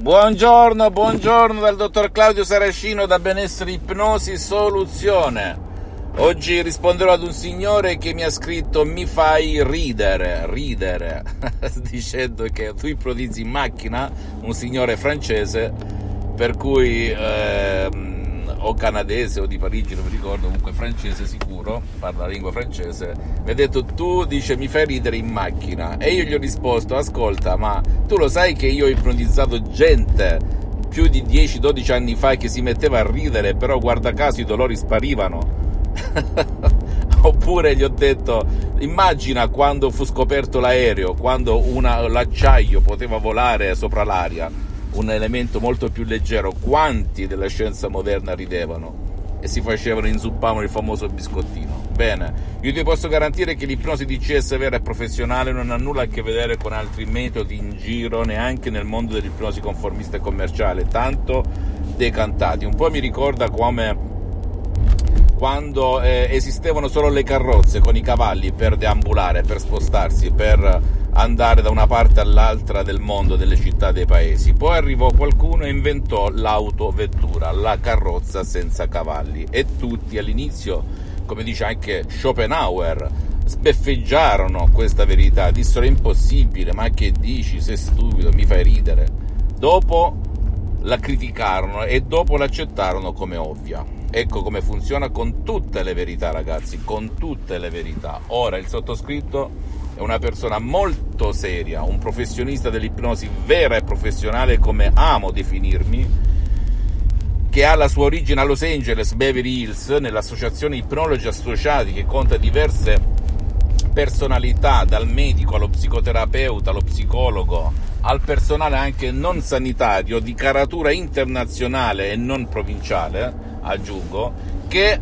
Buongiorno, buongiorno dal dottor Claudio Saracino da Benessere Ipnosi Soluzione. Oggi risponderò ad un signore che mi ha scritto mi fai ridere, ridere, dicendo che tu ipnotizzi in macchina, un signore francese, per cui... Eh, o canadese o di Parigi, non mi ricordo, comunque francese sicuro, parla la lingua francese, mi ha detto tu dice mi fai ridere in macchina e io gli ho risposto ascolta ma tu lo sai che io ho ipnotizzato gente più di 10-12 anni fa che si metteva a ridere però guarda caso i dolori sparivano oppure gli ho detto immagina quando fu scoperto l'aereo quando una, l'acciaio poteva volare sopra l'aria un elemento molto più leggero, quanti della scienza moderna ridevano e si facevano, inzuppavano il famoso biscottino. Bene, io ti posso garantire che l'ipnosi DCS vera e professionale non ha nulla a che vedere con altri metodi in giro, neanche nel mondo dell'ipnosi conformista e commerciale, tanto decantati. Un po' mi ricorda come quando eh, esistevano solo le carrozze con i cavalli per deambulare, per spostarsi, per andare da una parte all'altra del mondo, delle città, dei paesi. Poi arrivò qualcuno e inventò l'autovettura, la carrozza senza cavalli e tutti all'inizio, come dice anche Schopenhauer, sbeffeggiarono questa verità, dissero impossibile, ma che dici, sei stupido, mi fai ridere. Dopo la criticarono e dopo l'accettarono come ovvia. Ecco come funziona con tutte le verità, ragazzi, con tutte le verità. Ora il sottoscritto è una persona molto seria, un professionista dell'ipnosi vera e professionale come amo definirmi, che ha la sua origine a Los Angeles, Beverly Hills, nell'associazione Ipnologi Associati che conta diverse personalità, dal medico allo psicoterapeuta, allo psicologo, al personale anche non sanitario di caratura internazionale e non provinciale, aggiungo, che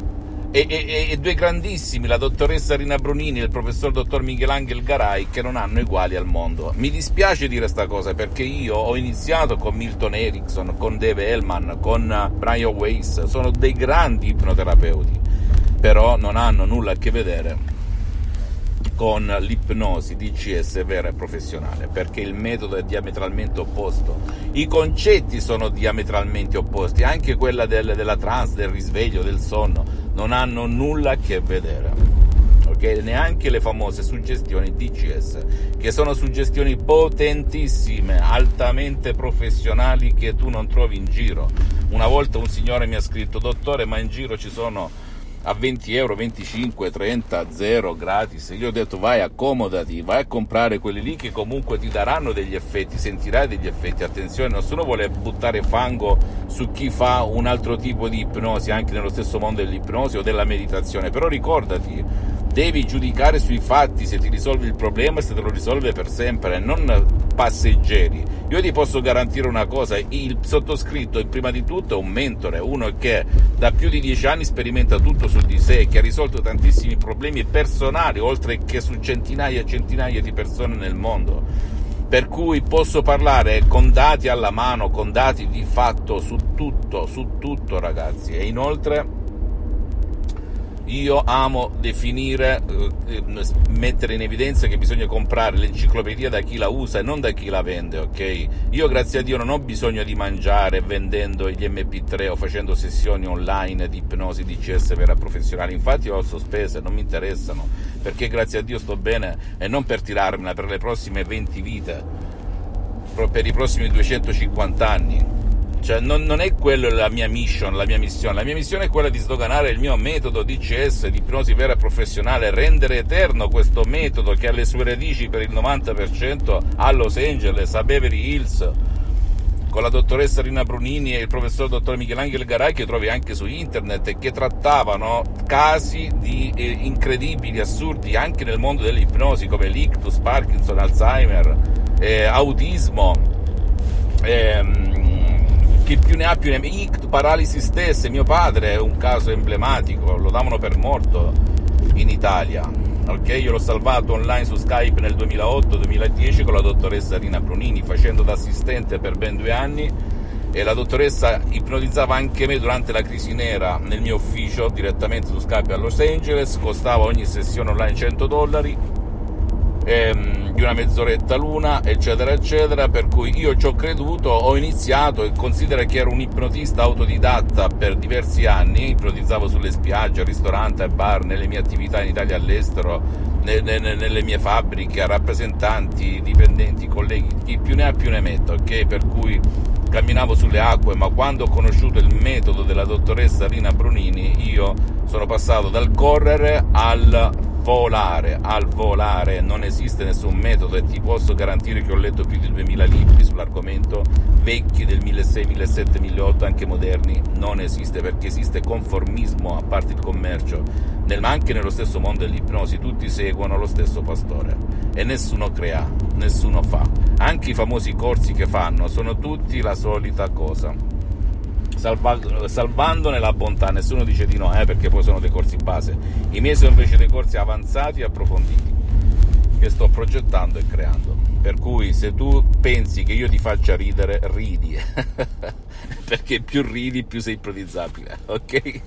e, e, e, due grandissimi, la dottoressa Rina Brunini e il professor dottor Michelangelo Garai, che non hanno uguali al mondo. Mi dispiace dire questa cosa perché io ho iniziato con Milton Erickson, con Dave Hellman, con Brian Weiss, sono dei grandi ipnoterapeuti, però non hanno nulla a che vedere con l'ipnosi DCS vera e professionale, perché il metodo è diametralmente opposto, i concetti sono diametralmente opposti, anche quella del, della trance, del risveglio, del sonno non hanno nulla a che vedere. Okay? Neanche le famose suggestioni DCS, che sono suggestioni potentissime, altamente professionali che tu non trovi in giro. Una volta un signore mi ha scritto, dottore, ma in giro ci sono a 20 euro, 25, 30, 0 gratis. Io ho detto vai accomodati, vai a comprare quelli lì che comunque ti daranno degli effetti, sentirai degli effetti. Attenzione, nessuno vuole buttare fango su chi fa un altro tipo di ipnosi, anche nello stesso mondo dell'ipnosi o della meditazione. Però ricordati, devi giudicare sui fatti se ti risolvi il problema e se te lo risolve per sempre, non passeggeri. Io ti posso garantire una cosa, il sottoscritto prima di tutto è un mentore, uno che da più di dieci anni sperimenta tutto su di sé, che ha risolto tantissimi problemi personali, oltre che su centinaia e centinaia di persone nel mondo. Per cui posso parlare con dati alla mano, con dati di fatto su tutto, su tutto ragazzi. E inoltre io amo definire, eh, mettere in evidenza che bisogna comprare l'enciclopedia da chi la usa e non da chi la vende, ok? Io grazie a Dio non ho bisogno di mangiare vendendo gli MP3 o facendo sessioni online di ipnosi DCS vera professionale, infatti ho sospese, non mi interessano, perché grazie a Dio sto bene e non per tirarmela per le prossime 20 vite, per i prossimi 250 anni cioè, non, non, è quella la mia mission, la mia missione. La mia missione è quella di sdoganare il mio metodo DCS di ipnosi vera e professionale, rendere eterno questo metodo che ha le sue radici per il 90% a Los Angeles, a Beverly Hills, con la dottoressa Rina Brunini e il professor dottor Michelangelo Garai che trovi anche su internet e che trattavano casi di eh, incredibili, assurdi anche nel mondo dell'ipnosi come l'ictus, Parkinson, Alzheimer, eh, autismo. Ehm, chi più ne ha più ne ha, ictus, paralisi stesse, mio padre è un caso emblematico, lo davano per morto in Italia. Ok, io l'ho salvato online su Skype nel 2008-2010 con la dottoressa Rina Brunini, facendo da assistente per ben due anni. E la dottoressa ipnotizzava anche me durante la crisi nera nel mio ufficio direttamente su Skype a Los Angeles, costava ogni sessione online 100 dollari ehm, di una mezz'oretta l'una, eccetera, eccetera, per cui io ci ho creduto, ho iniziato e considera che ero un ipnotista autodidatta per diversi anni, ipnotizzavo sulle spiagge, al ristorante, al bar, nelle mie attività in Italia e all'estero, nelle, nelle mie fabbriche, a rappresentanti, dipendenti, colleghi, chi più ne ha più ne metta, ok? Per cui camminavo sulle acque, ma quando ho conosciuto il metodo della dottoressa Rina Brunini, io sono passato dal correre al volare, al volare, non esiste nessun metodo e ti posso garantire che ho letto più di 2000 libri sull'argomento, vecchi del 1600, 1700, 1800, anche moderni, non esiste perché esiste conformismo a parte il commercio, nel, ma anche nello stesso mondo dell'ipnosi tutti seguono lo stesso pastore e nessuno crea, nessuno fa, anche i famosi corsi che fanno sono tutti la solita cosa salvandone la bontà, nessuno dice di no, eh, perché poi sono dei corsi base. I miei sono invece dei corsi avanzati e approfonditi che sto progettando e creando. Per cui se tu pensi che io ti faccia ridere, ridi, perché più ridi più sei ipnotizzabile, ok?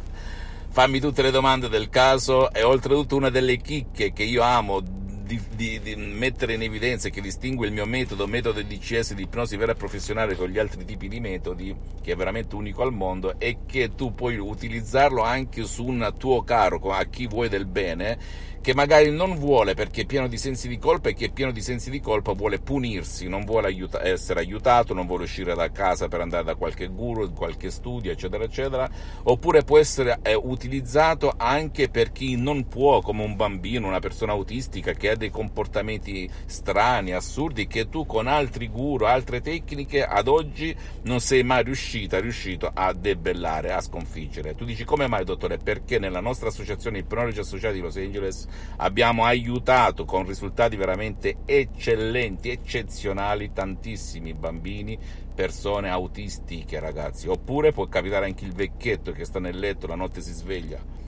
Fammi tutte le domande del caso e oltretutto una delle chicche che io amo di, di, di, mettere in evidenza che distingue il mio metodo, metodo DCS di ipnosi vera e professionale con gli altri tipi di metodi, che è veramente unico al mondo, è che tu puoi utilizzarlo anche su un tuo caro, a chi vuoi del bene, che magari non vuole perché è pieno di sensi di colpa e che è pieno di sensi di colpa vuole punirsi, non vuole aiuta- essere aiutato, non vuole uscire da casa per andare da qualche guru, qualche studio, eccetera, eccetera, oppure può essere eh, utilizzato anche per chi non può, come un bambino, una persona autistica che ha dei comportamenti strani, assurdi, che tu con altri guru, altre tecniche ad oggi non sei mai riuscita, riuscito a debellare, a sconfiggere. Tu dici come mai dottore? Perché nella nostra associazione Ipnologi Associati di Los Angeles abbiamo aiutato con risultati veramente eccellenti, eccezionali, tantissimi bambini, persone autistiche ragazzi, oppure può capitare anche il vecchietto che sta nel letto, la notte si sveglia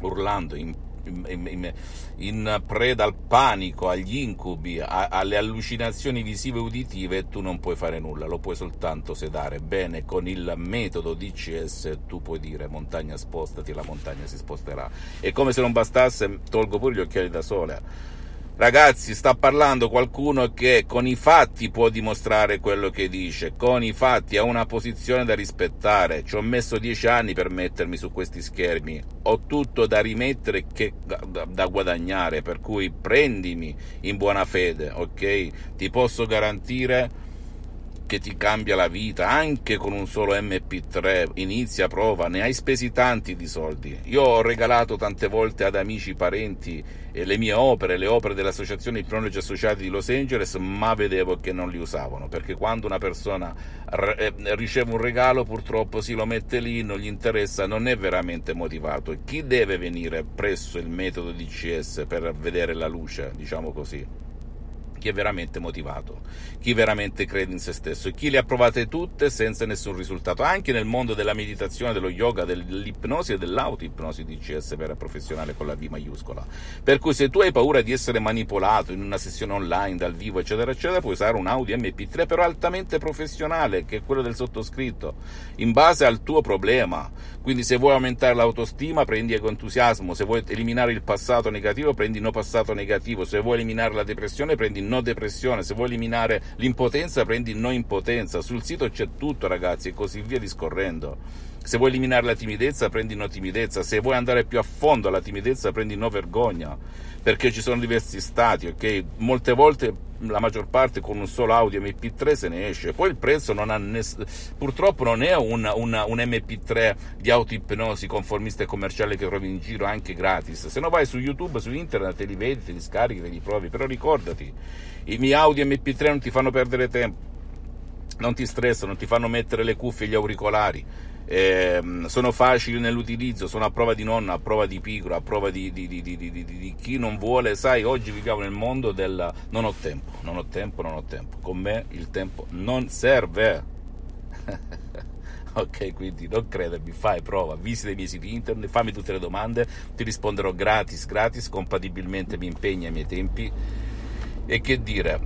urlando in in, in, preda al panico, agli incubi, a, alle allucinazioni visive e uditive, tu non puoi fare nulla, lo puoi soltanto sedare. Bene, con il metodo DCS tu puoi dire montagna spostati la montagna si sposterà. E come se non bastasse, tolgo pure gli occhiali da sole Ragazzi, sta parlando qualcuno che con i fatti può dimostrare quello che dice, con i fatti ha una posizione da rispettare. Ci ho messo dieci anni per mettermi su questi schermi, ho tutto da rimettere che da guadagnare, per cui prendimi in buona fede, ok? Ti posso garantire che ti cambia la vita anche con un solo MP3. Inizia, prova, ne hai spesi tanti di soldi. Io ho regalato tante volte ad amici, parenti eh, le mie opere, le opere dell'Associazione Ipnologi Associati di Los Angeles, ma vedevo che non li usavano perché quando una persona eh, riceve un regalo, purtroppo si lo mette lì, non gli interessa, non è veramente motivato. Chi deve venire presso il metodo DCS per vedere la luce, diciamo così? Chi è veramente motivato, chi veramente crede in se stesso e chi le ha provate tutte senza nessun risultato, anche nel mondo della meditazione, dello yoga, dell'ipnosi e dell'autoipnosi DCS vera professionale con la V maiuscola. Per cui se tu hai paura di essere manipolato in una sessione online, dal vivo, eccetera, eccetera, puoi usare un Audi MP3 però altamente professionale, che è quello del sottoscritto, in base al tuo problema. Quindi se vuoi aumentare l'autostima, prendi entusiasmo, se vuoi eliminare il passato negativo, prendi no passato negativo, se vuoi eliminare la depressione, prendi no depressione, se vuoi eliminare l'impotenza, prendi no impotenza. Sul sito c'è tutto, ragazzi, e così via discorrendo. Se vuoi eliminare la timidezza, prendi no timidezza. Se vuoi andare più a fondo alla timidezza, prendi no vergogna. Perché ci sono diversi stati, ok? Molte volte la maggior parte con un solo audio MP3 se ne esce. Poi il prezzo non ha ness- purtroppo non è un, un, un MP3 di auto-ipnosi conformista e commerciale che trovi in giro anche gratis. Se no vai su YouTube, su internet, te li vedi, te li scarichi, te li provi. Però ricordati, i miei audio MP3 non ti fanno perdere tempo, non ti stressano, non ti fanno mettere le cuffie e gli auricolari eh, sono facili nell'utilizzo, sono a prova di nonna, a prova di pigro, a prova di, di, di, di, chi non vuole. Sai, oggi viviamo nel mondo del non ho tempo, non ho tempo, non ho tempo. Con me il tempo non serve. ok, quindi non credermi, fai prova, visita i miei siti internet, fammi tutte le domande, ti risponderò gratis, gratis, compatibilmente mi impegna ai miei tempi. E che dire,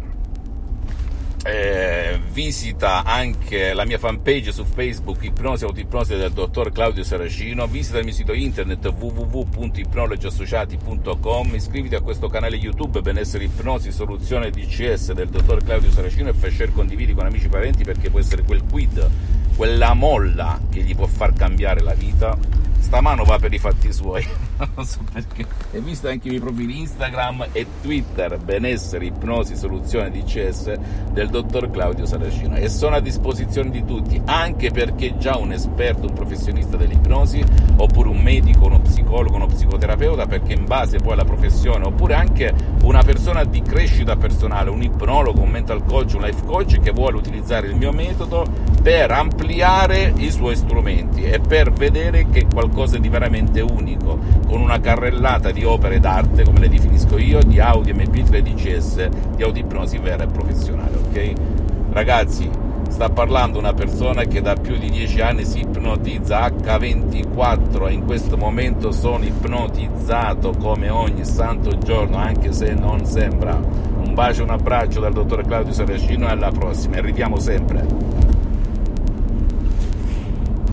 eh, visita anche la mia fanpage su Facebook Ipnosi Autoipnosi del dottor Claudio Saracino, visita il mio sito internet www.ipnologiassociati.com, iscriviti a questo canale YouTube Benessere Ipnosi Soluzione DCS del dottor Claudio Saracino e fai share condividi con amici e parenti perché può essere quel quid, quella molla che gli può far cambiare la vita stamano va per i fatti suoi, non so perché. E visto anche i miei profili Instagram e Twitter, benessere, ipnosi, soluzione DCS del dottor Claudio Saracino. E sono a disposizione di tutti, anche perché già un esperto, un professionista dell'ipnosi, oppure un medico, uno psicologo, uno psicoterapeuta, perché in base poi alla professione, oppure anche una persona di crescita personale, un ipnologo, un mental coach, un life coach che vuole utilizzare il mio metodo per ampliare i suoi strumenti e per vedere che qualcosa qualcosa di veramente unico, con una carrellata di opere d'arte, come le definisco io, di Audi MP3 DCS, di audipnosi vera e professionale, ok? Ragazzi, sta parlando una persona che da più di 10 anni si ipnotizza H24 e in questo momento sono ipnotizzato come ogni santo giorno, anche se non sembra. Un bacio, un abbraccio dal dottor Claudio Saracino e alla prossima e ridiamo sempre.